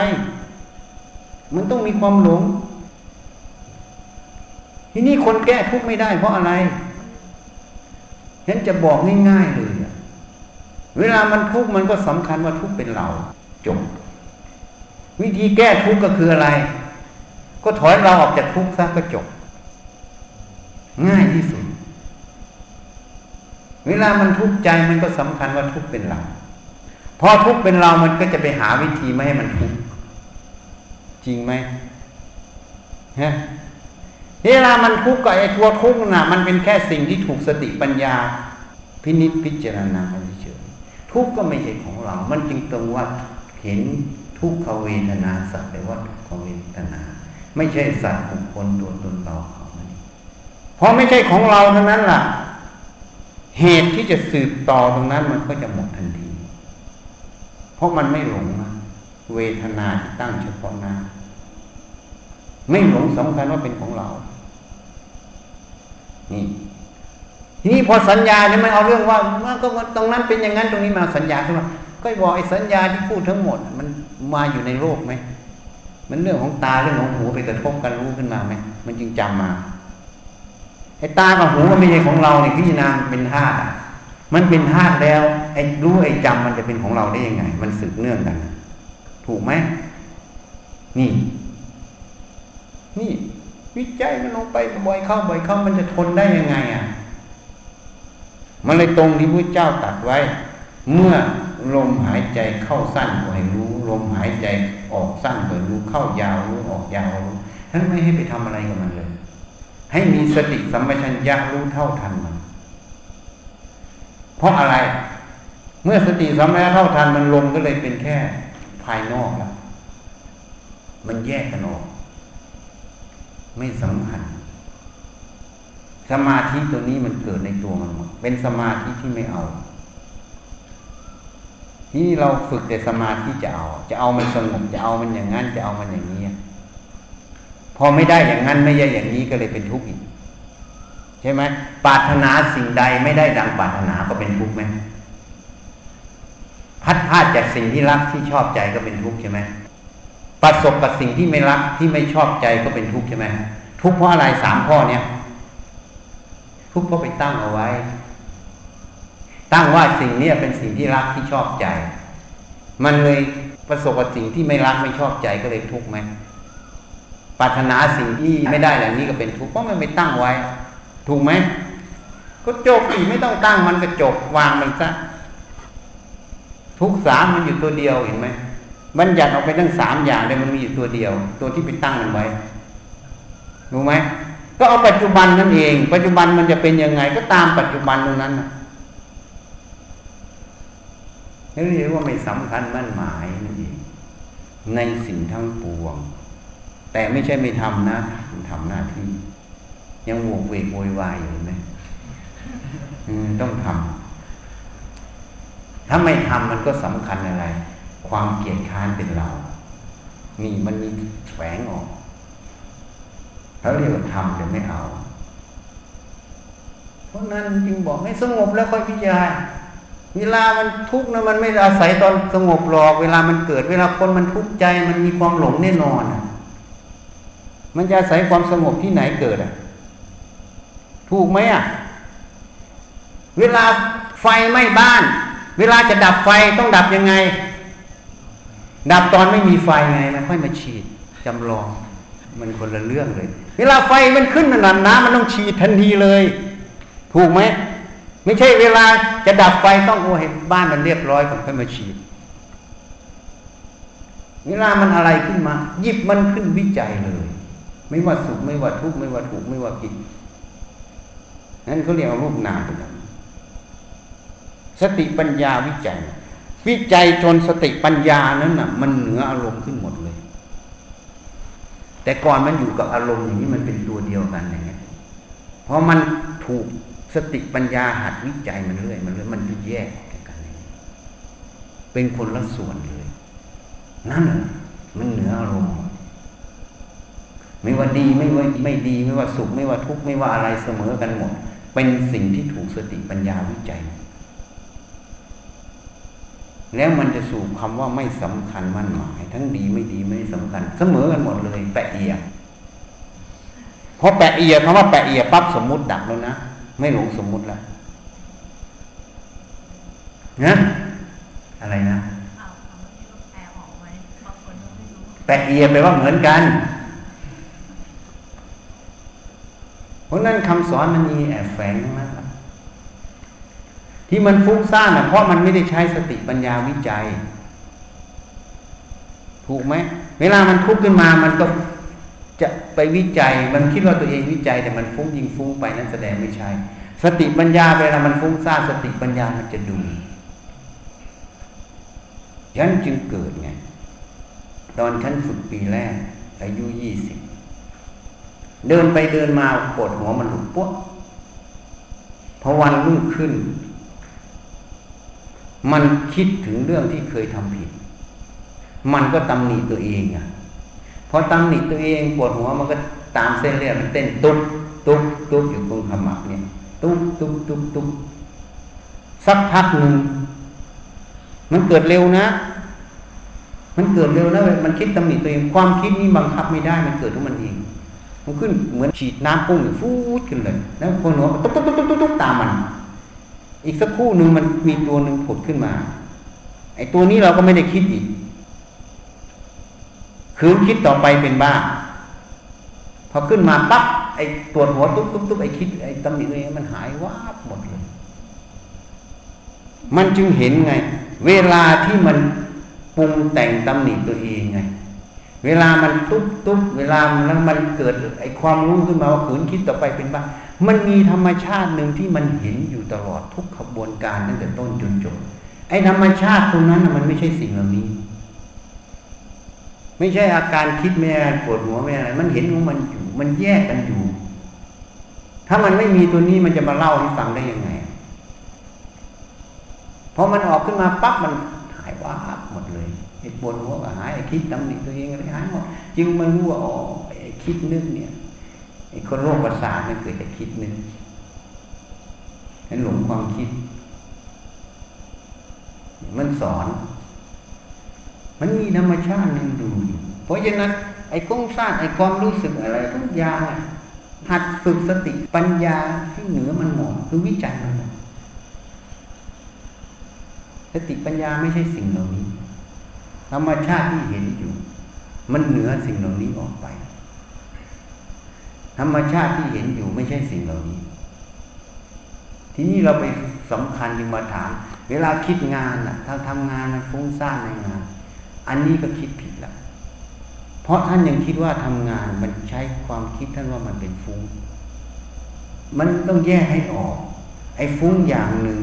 มันต้องมีความหลง ทีนี้คนแก้ทุกข์ไม่ได้เพราะอะไรฉันจะบอกง่ายๆเลยเวลามันทุกข์มันก็สำคัญว่าทุกข์เป็นเราจบวิธีแก้ทุกข์ก็คืออะไร ก็ถอยเราออกจากทุกข์ซะก็จบ ง่ายที่สุด เวลามันทุกข์ใจมันก็สำคัญว่าทุกข์เป็นเราพอทุกข์เป็นเรามันก็จะไปหาวิธีไม่ให้มันทุกข์จริงไหมฮะ เวลามันทุกข์ก็ไอ้ทัวทุกข์น่ะ มันเป็นแค่สิ่งที่ถูกสติปัญญา พินิจพิจารณาเฉยทุกข์ก็ไม่ใช่ของเรา มันจึงตรงว่าเห็นทุกขเวทนาสัตว์แต่ว่าทุกขเวทนา ไม่ใช่สัตว์บุคคลตัวตนเราเขาเพราะไม่ใช่ของเราเท่านั้นล่ะ เหตุที่จะสืบต่อตรงนั้นมันก็จะหมดทันที เพราะมันไม่หลงเวทนาที่ตั้งเฉพาะหน้า ไม่หลงสำคัญว่าเป็นของเรา นี่ ทีนี้พอสัญญาเนี่ยมันเอาเรื่องว่ามันก็ตรงนั้นเป็นอย่างนั้นตรงนี้มาสัญญาขึ้นมาก็บอกไอ้สัญญาที่พูดทั้งหมด มันมาอยู่ในโลกไหมมันเรื่องของตาเรื่องของหูไปกระทบกันรู้ขึ้นมาไหมมันจึงจำมาไอ้ตากับหูก็ไม่ใช่ของเราเนี่ยพิจารณาเป็นธาตุมันเป็นธาตุแล้วไอ้รู้ไอ้จำมันจะเป็นของเราได้ยังไง มันสืบเนื่องกัน ถูกไหมนี่ นี่วิจัยมันลงไปบ่อยเข้าบ่อยเข้ามันจะทนได้ยังไงอะ มันเลยตรงที่พระเจ้าตัดไว้ เมื่อลมหายใจเข้าสั้นก็ให้รู้ ลมหายใจออกสั้นก็รู้เข้ายาวรู้ออกยาวรู้ท่านไม่ให้ไปทำอะไรกับมันเลย ให้มีสติสัมปชัญญะรู้เท่าทันมัน เพราะอะไร เมื่อสติสัมปชัญญะเท่าทันมันลมก็เลยเป็นแค่ภายนอกแล้วมันแยกกันออก ไม่สำคัญสมาธิตัวนี้มันเกิดในตัวมัน เป็นสมาธิที่ไม่เอา ที่เราฝึกแต่สมาธิจะเอา จะเอามันสงบจะเอามันอย่างนั้นจะเอามันอย่างนี้ พอไม่ได้อย่างนั้นไม่ใช่อย่างนี้ก็เลยเป็นทุกข์อีกใช่ไหมปรารถนาสิ่งใดไม่ได้ดังปรารถนาก็เป็นทุกข์ไหมพัดพลาดจากสิ่งที่รักที่ชอบใจก็เป็นทุกข์ใช่ไหม ประสบกับสิ่งที่ไม่รักที่ไม่ชอบใจก็เป็นทุกข์ใช่ไหมทุกข์เพราะอะไรสามข้อเนี้ยทุกข์เพราะไปตั้งเอาไว้ ตั้งว่าสิ่งนี้เป็นสิ่งที่รักที่ชอบใจ มันเลยประสบกับสิ่งที่ไม่รักไม่ชอบใจก็เลยทุกข์ไหมปรารถนาสิ่งที่ไม่ได้เหล่านี้ก็เป็นทุกข์เพราะมันไปตั้งไว้ ถูกไหมก็จบอีกไม่ต้องตั้งมันก็จบวางมันซะทุกสามมันอยู่ตัวเดียวเห็นไหม บัญญัติออกไปทั้งสามอย่างเลยมันมีอยู่ตัวเดียว ตัวที่ไปตั้งมันไว้รู้ไหมก็เอาปัจจุบันนั่นเอง ปัจจุบันมันจะเป็นยังไง ก็ตามปัจจุบันตรงนั้นนี่เรียกว่าไม่สำคัญมั่นหมายนั่นเองในสิ่งทั้งปวง แต่ไม่ใช่ไม่ทำนะทำหน้าที่ ยังวกเวกโวยวายอยู่ไหมต้องทำถ้าไม่ทำมันก็สำคัญอะไร ความเกลียดค้านเป็นเรา นี่มันมีแฝงออกเขาเรียกว่าทำแต่ไม่เอา เพราะนั้นจึงบอกให้สงบแล้วค่อยพิจารณาเวลามันทุกข์นะมันไม่อาศัยตอนสงบหรอก เวลามันเกิด เวลาคนมันทุกข์ใจ มันมีความหลงแน่นอนมันจะอาศัยความสงบที่ไหนเกิดอะ ถูกไหมอะ เวลาไฟไหม้บ้าน เวลาจะดับไฟต้องดับยังไง ดับตอนไม่มีไฟไงมันค่อยมาฉีดจำลอง มันคนละเรื่องเลย เวลาไฟมันขึ้นนานน้ำมันต้องฉีดทันทีเลย ถูกไหมไม่ใช่เวลาจะดับไฟต้องโอ้เห็นบ้านมันเรียบร้อยก่อนค่อยมาฉีดเวลามันอะไรขึ้นมา หยิบมันขึ้นวิจัยเลย ไม่ว่าสุขไม่ว่าทุกข์ไม่ว่าถูกไม่ว่าผิดนั่นเขาเรียกว่ารูปนามเป็นสติปัญญาวิจัย วิจัยจนสติปัญญานั้นน่ะ มันเหนืออารมณ์ขึ้นหมดเลย แต่ก่อนมันอยู่กับอารมณ์อย่างนี้มันเป็นตัวเดียวกันอย่างเงี้ยเพราะมันถูกสติปัญญาหัดวิจัยมันเรื่อยมันเรื่อยมันจะแยกกัน เป็นคนละส่วนเลย นั่นมันเหนืออารมณ์ไม่ว่าดีไม่ว่าไม่ดีไม่ว่าสุขไม่ว่าทุกข์ไม่ว่าอะไรเสมอกันหมด เป็นสิ่งที่ถูกสติปัญญาวิจัย แล้วมันจะสู่คำว่าไม่สำคัญมั่นหมาย ทั้งดีไม่ดีไม่สำคัญ เสมอกันหมดเลย แปะเอียเพอแปะเอียคำว่าแปะเอียปั๊บสมมุติดับแล้วนะไม่หลงสมมุติแล้วนะอะไรนะแปะเอียแปลว่าเหมือนกัน เพราะนั้นคำสอนมันมีแอบแฝงทั้งนั้น ที่มันฟุ้งซ่านเพราะมันไม่ได้ใช้สติปัญญาวิจัย ถูกไหมเวลามันทุกข์ขึ้นมามันก็จะไปวิจัย มันคิดว่าตัวเองวิจัย แต่มันฟุ้งยิงฟุ้งไปนั้นแสดงไม่ใช่ สติปัญญาเวลามันฟุ้งซ่านสติปัญญามันจะดูฉันจึงเกิดไงตอนฉันฝึกปีแรก อายุยี่สิบเดินไปเดินมาปวดหัวมันหลุดปุ๊บพอวันรุ่งขึ้น มันคิดถึงเรื่องที่เคยทำผิด มันก็ตำหนิตัวเองอะพอตำหนิตัวเองปวดหัวมันก็ตามเส้นเลือดมันเต้นตุ๊บตุ๊บตุ๊บอยู่ตรงขมับเนี่ย ตุ๊บตุ๊บตุ๊บตุ๊บสักพักหนึ่งมันเกิดเร็วนะ มันเกิดเร็วนะมันคิดตำหนิตัวเองความคิดนี้บังคับไม่ได้มันเกิดของมันเองมันขึ้นเหมือนฉีดน้ำพุ่งฟูดขึ้นเลย แล้วคนหัวตุ๊บตุ๊บตุ๊บตุ๊บตุ๊บตามมัน อีกสักครู่หนึ่งมันมีตัวหนึ่งผุดขึ้นมา ไอ้ตัวนี้เราก็ไม่ได้คิดอีก คืนคิดต่อไปเป็นบ้า พอขึ้นมาปั๊บไอ้ตัวหัวตุ๊บตุ๊บตุ๊บไอ้คิดไอ้ตำหนิเองมันหายวับหมดเลย มันจึงเห็นไง เวลาที่มันปรุงแต่งตำหนิตัวเองไง เวลามันตุ๊บตุ๊บเวลาแล้วมันเกิดไอ้ความรู้ขึ้นมาว่าขืนคิดต่อไปเป็นบ้า มันมีธรรมชาติหนึ่งที่มันเห็นอยู่ตลอดทุกขบวนการตั้งแต่ต้นจนจบไอ้ธรรมชาติตรงนั้นมันไม่ใช่สิ่งเหล่านี้ ไม่ใช่อาการคิดไม่อาปวดหัวไม่อะไรมันเห็นของมันอยู่ มันแยกกันอยู่ ถ้ามันไม่มีตัวนี้มันจะมาเล่าให้ฟังได้ยังไงพอมันออกขึ้นมาปั๊บมันหายว่าหมดเลยไอ้ปวดหัวก็หายไอ้คิดตำหนิตัวเองอะไรหายหมดจึงมันรู้ว่าอ๋อไอ้คิดนึกเนี่ย ไอ้คนโรคประสาทมันเกิดจากคิดนึกให้หลงความคิด มันสอน มันมีธรรมชาติหนึ่งดูอยู่เพราะฉะนั้น ไอ้กงสร้างไอ้ความรู้สึกอะไรทุกอย่างหัดฝึกสติปัญญาที่เหนือมันหมดคือวิจัยมันหมดสติปัญญาไม่ใช่สิ่งเหล่านี้ ธรรมชาติที่เห็นอยู่ มันเหนือสิ่งเหล่านี้ออกไป ธรรมชาติที่เห็นอยู่ไม่ใช่สิ่งเหล่านี้ ทีนี้เราไปสำคัญยิ่งมาถาม เวลาคิดงานอะถ้าทำงานฟุ้งซ่านในงาน อันนี้ก็คิดผิดละเพราะท่านยังคิดว่าทำงานมันใช้ความคิดท่านว่ามันเป็นฟุ้ง มันต้องแยกให้ออก ไอ้ฟุ้งอย่างหนึ่ง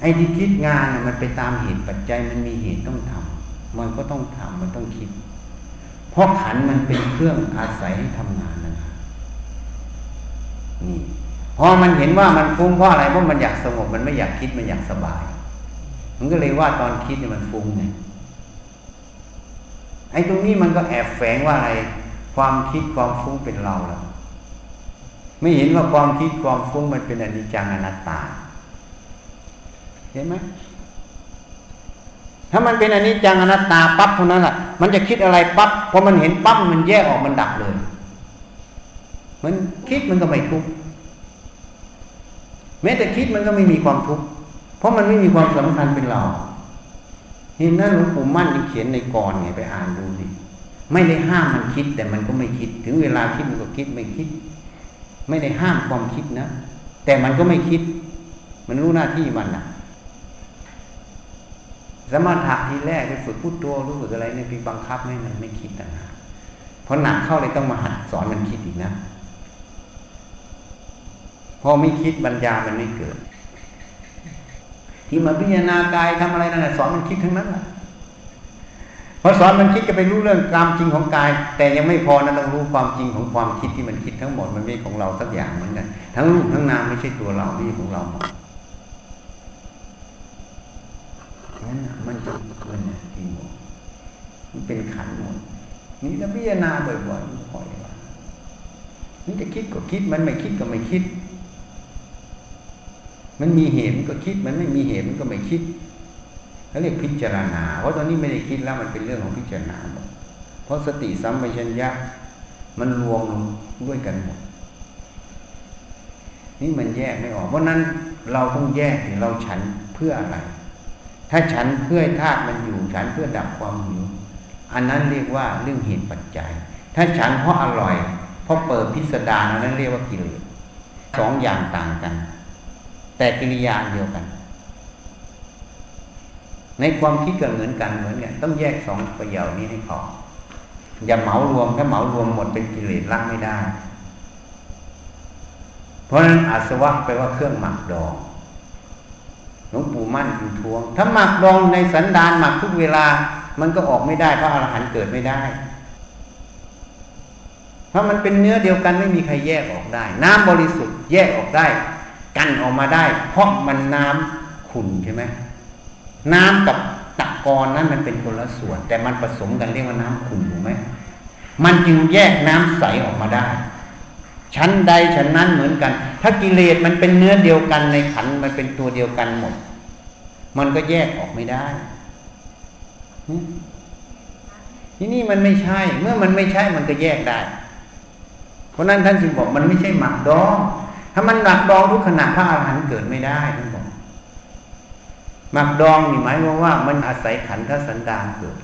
ไอ้ที่คิดงานมันไปตามเหตุปัจจัยมันมีเหตุต้องทำมันก็ต้องทำมันต้องคิด เพราะขันมันเป็นเครื่องอาศัยให้ทำงานนะครับ นี่พอมันเห็นว่ามันฟุ้งเพราะอะไรเพราะมันอยากสงบมันไม่อยากคิดมันอยากสบาย มันก็เลยว่าตอนคิดเนี่ยมันฟุ้งไงไอ้ตรงนี้มันก็แอบแฝงว่าอะไร ความคิดความฟุ้งเป็นเราแล้วไม่เห็นว่าความคิดความฟุ้งมันเป็นอนิจจังอนัตตา เห็นไหมถ้ามันเป็นอนิจจังอนัตตาปั๊บเท่านั้นแหละมันจะคิดอะไรปั๊บพอมันเห็นปั๊บมันแยกออกมันดับเลย มันคิดมันก็ไม่ทุกข์แม้แต่คิดมันก็ไม่มีความทุกข์เพราะมันไม่มีความสำคัญเป็นเราเห็นนั้นหลวงปู่มั่นเขียนในกรไงไปอ่านดูสิไม่ได้ห้ามมันคิด แต่มันก็ไม่คิด ถึงเวลาคิดมันก็คิดไม่คิด ไม่ได้ห้ามความคิดนะ แต่มันก็ไม่คิด มันรู้หน้าที่มันนะสมถะทีแรกไปฝึกพูดตัวรู้สึกอะไรเนี่ยพี่บังคับให้มันไม่คิดต่างหากเพราะหนักเข้าเลยต้องมาหัดสอนมันคิดอีกนะ พอไม่คิดปัญญามันไม่เกิด ที่มาพิจารณากายทำอะไรนั่นแหละสอนมันคิดทั้งนั้นแหละพอสอนมันคิดก็ไปรู้เรื่องความจริงของกาย แต่ยังไม่พอนะต้องรู้ความจริงของความคิดที่มันคิดทั้งหมดมันไม่ของเราสักอย่างเหมือนกันทั้งรูปทั้งนามไม่ใช่ตัวเราไม่ใช่ของเราหมดนั่นมันจะเกินจริงหมดมันเป็นขันหมดนี่ถ้าพิจารณาบ่อยๆปล่อยว่านี่จะคิดก็คิดมันไม่คิดก็ไม่คิด มันมีเหตุมันก็คิด มันไม่มีเหตุมันก็ไม่คิดเขาเรียกพิจารณาเพราะตอนนี้ไม่ได้คิดแล้วมันเป็นเรื่องของพิจารณาหมดเพราะสติสัมปชัญญะมันรวมด้วยกันหมดนี่มันแยกไม่ออก เพราะนั้นเราต้องแยกเราฉันเพื่ออะไร ถ้าฉันเพื่อธาตุมันอยู่ ฉันเพื่อดับความหิวอันนั้นเรียกว่าเรื่องเหตุปัจจัย ถ้าฉันเพราะอร่อย เพราะเปิดพิสดารอันนั้นเรียกว่ากิเลสสองอย่างต่างกัน แต่กิริยาเดียวกัน ในความคิดก็เหมือนกันเหมือนกัน ต้องแยกสองประโยชน์นี้ให้พออย่าเหมารวมถ้าเหมารวมหมดเป็นกิเลสละไม่ได้ เพราะฉะนั้นอาสวะแปลว่าเครื่องหมักดองหลวงปู่มั่นอยู่ทวง ถ้าหมักดองในสันดานหมักทุกเวลา มันก็ออกไม่ได้เพราะอรหันต์เกิดไม่ได้ เพราะมันเป็นเนื้อเดียวกันไม่มีใครแยกออกได้ น้ำบริสุทธิ์แยกออกได้ กันออกมาได้ เพราะมันน้ำขุ่นใช่ไหมน้ำกับตะกอนนั้นมันเป็นคนละส่วน แต่มันผสมกันเรียกว่าน้ำขุ่นถูกไหมมันจึงแยกน้ำใสออกมาได้ ชั้นใดชั้นนั้นเหมือนกัน ถ้ากิเลสมันเป็นเนื้อเดียวกันในขันมันเป็นตัวเดียวกันหมด มันก็แยกออกไม่ได้ที่นี่มันไม่ใช่ เมื่อมันไม่ใช่มันก็แยกได้ เพราะนั้นท่านจึงบอกมันไม่ใช่หมักดอง ถ้ามันหมักดองทุกขณะพระอาหารหันต์เกิดไม่ได้ท่านบอกหมักดองนี่หมายความว่า มันอาศัยขันธสันดานเกิด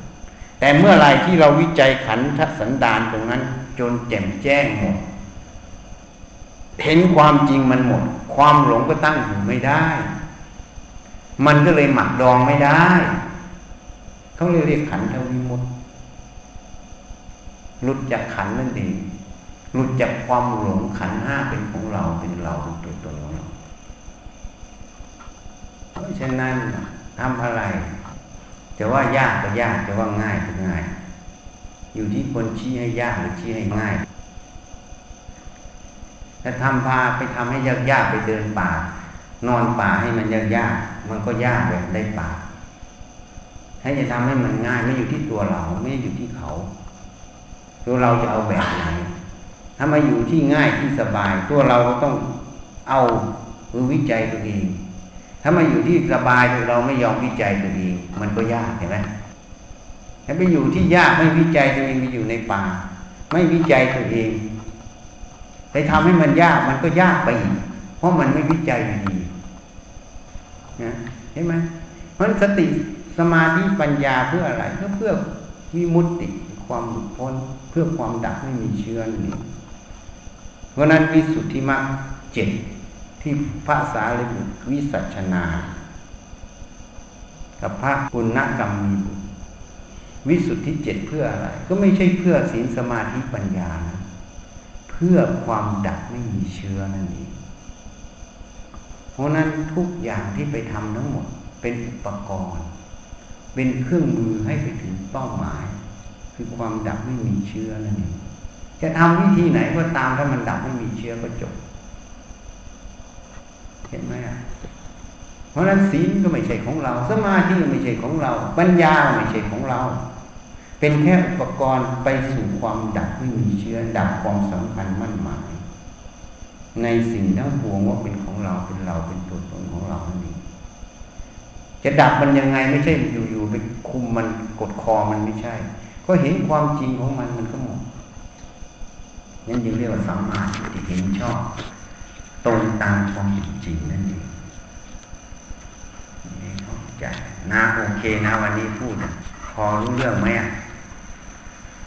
แต่เมื่อไรที่เราวิจัยขันธสันดานตรงนั้น จนแจ่มแจ้งหมดเห็นความจริงมันหมด ความหลงก็ตั้งอยู่ไม่ได้ มันก็เลยหมักดองไม่ได้ เขาเลยเรียกขันธวิมุตติหลุดจากขันนั่นเอง หลุดจากความหลงขันห้าเป็นของเราเป็นเราเป็นตัวตนของเรา เพราะฉะนั้นทำอะไรจะว่ายากก็ยากจะว่าง่ายก็ง่าย อยู่ที่คนชี้ให้ยากหรือชี้ให้ง่ายถ้าทำพาไปทำให้ยากๆไปเดินป่า นอนป่าให้มันยากๆมันก็ยากแบบได้ป่าถ้าจะทำให้มันง่ายไม่อยู่ที่ตัวเราไม่อยู่ที่เขาตัวเราจะเอาแบบไหน ถ้ามาอยู่ที่ง่ายที่สบาย ตัวเราก็ต้องเอาคือวิจัยตัวเอง ถ้ามาอยู่ที่สบายตัวเราไม่ยอมวิจัยตัวเอง มันก็ยากเห็นไหมถ้าไปอยู่ที่ยากไม่วิจัยตัวเองไปอยู่ในป่า ไม่วิจัยตัวเองไปทำให้มันยากมันก็ยากไปอีกเพราะมันไม่วิจัยดีนะเห็นไหมเพราะสติสมาธิปัญญาเพื่ออะไรก็เพื่อวิมุตติความหลุดพ้นเพื่อความดับไม่มีเชื้อนี่ เพราะนั้นวิสุทธิมรรคเจ็ดที่พระสารีบุตรวิสัชนา กับพระปุณณกรรมมีบุตรวิสุทธิเจ็ดเพื่ออะไร ก็ไม่ใช่เพื่อศีลสมาธิปัญญานะเพื่อความดับไม่มีเชื้อนั่นเองเพราะนั้นทุกอย่างที่ไปทำทั้งหมดเป็นอุปกรณ์ เป็นเครื่องมือให้ไปถึงเป้าหมาย คือความดับไม่มีเชื้อนั่นเอง จะทำวิธีไหนก็ตามถ้ามันดับไม่มีเชื้อก็จบ เห็นไหมอะเพราะนั้นศีลก็ไม่ใช่ของเรา สมาธิก็ไม่ใช่ของเรา ปัญญาไม่ใช่ของเรา เป็นแค่อุปกรณ์ไปสู่ความดับไม่มีเชื้อดับความสำคัญมั่นหมาย ในสิ่งทั้งปวงว่าเป็นของเราเป็นเราเป็นตัวตนของเรานั่นเองจะดับมันยังไงไม่ใช่อยู่ๆไปคุมมันกดคอมันไม่ใช่ ก็เห็นความจริงของมันมันก็หมด นั่นจึงเรียกว่าสัมมาทิฏฐิเห็นชอบ ตรงตามความจริงนั่นเองนี่เข้าใจนะโอเคนะวันนี้พูด พอรู้เรื่องไหม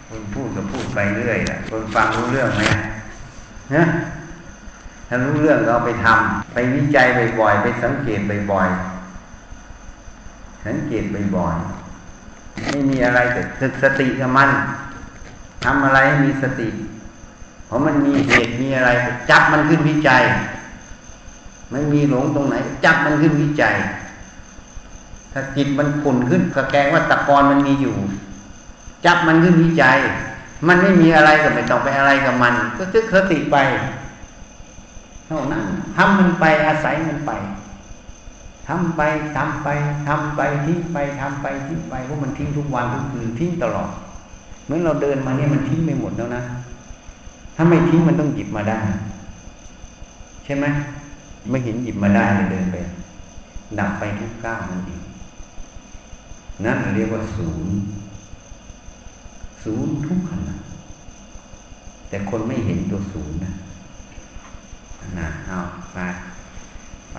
คนพูดก็พูดไปเรื่อยแหละคนฟังรู้เรื่องไหมนะถ้ารู้เรื่องก็เอาไปทำไปวิจัยบ่อยๆไปสังเกตบ่อยๆสังเกตบ่อยๆไม่มีอะไรแต่ตึกสติกับมันทำอะไรให้มีสติ เพราะมันมีเหตุมีอะไร จับมันขึ้นวิจัย ไม่มีหลงตรงไหน จับมันขึ้นวิจัย ถ้าจิตมันขุ่นขึ้นสแกงว่าตะกอนมันมีอยู่ จับมันขึ้นวิจัย มันไม่มีอะไรก็ไม่ต้องไปอะไรกับมัน ก็ตึกสติไปเท่านั้นทำมันไปอาศัยมันไปทำไปทำไปทำไปทิ้งไปทำไปทิ้งไปเพราะมันทิ้งทุกวันทุกคืนทิ้งตลอดเหมือนเราเดินมาเนี่ยมันทิ้งไปหมดแล้วนะ ถ้าไม่ทิ้งมันต้องหยิบมาได้ ใช่ไหมไม่เห็นหยิบมาได้เลยเดินไปดับไปทุกก้าวนั่นเองนั่นเรียกว่าศูนย์ศูนย์ทุกขณะแต่คนไม่เห็นตัวศูนย์นะนะเอาไป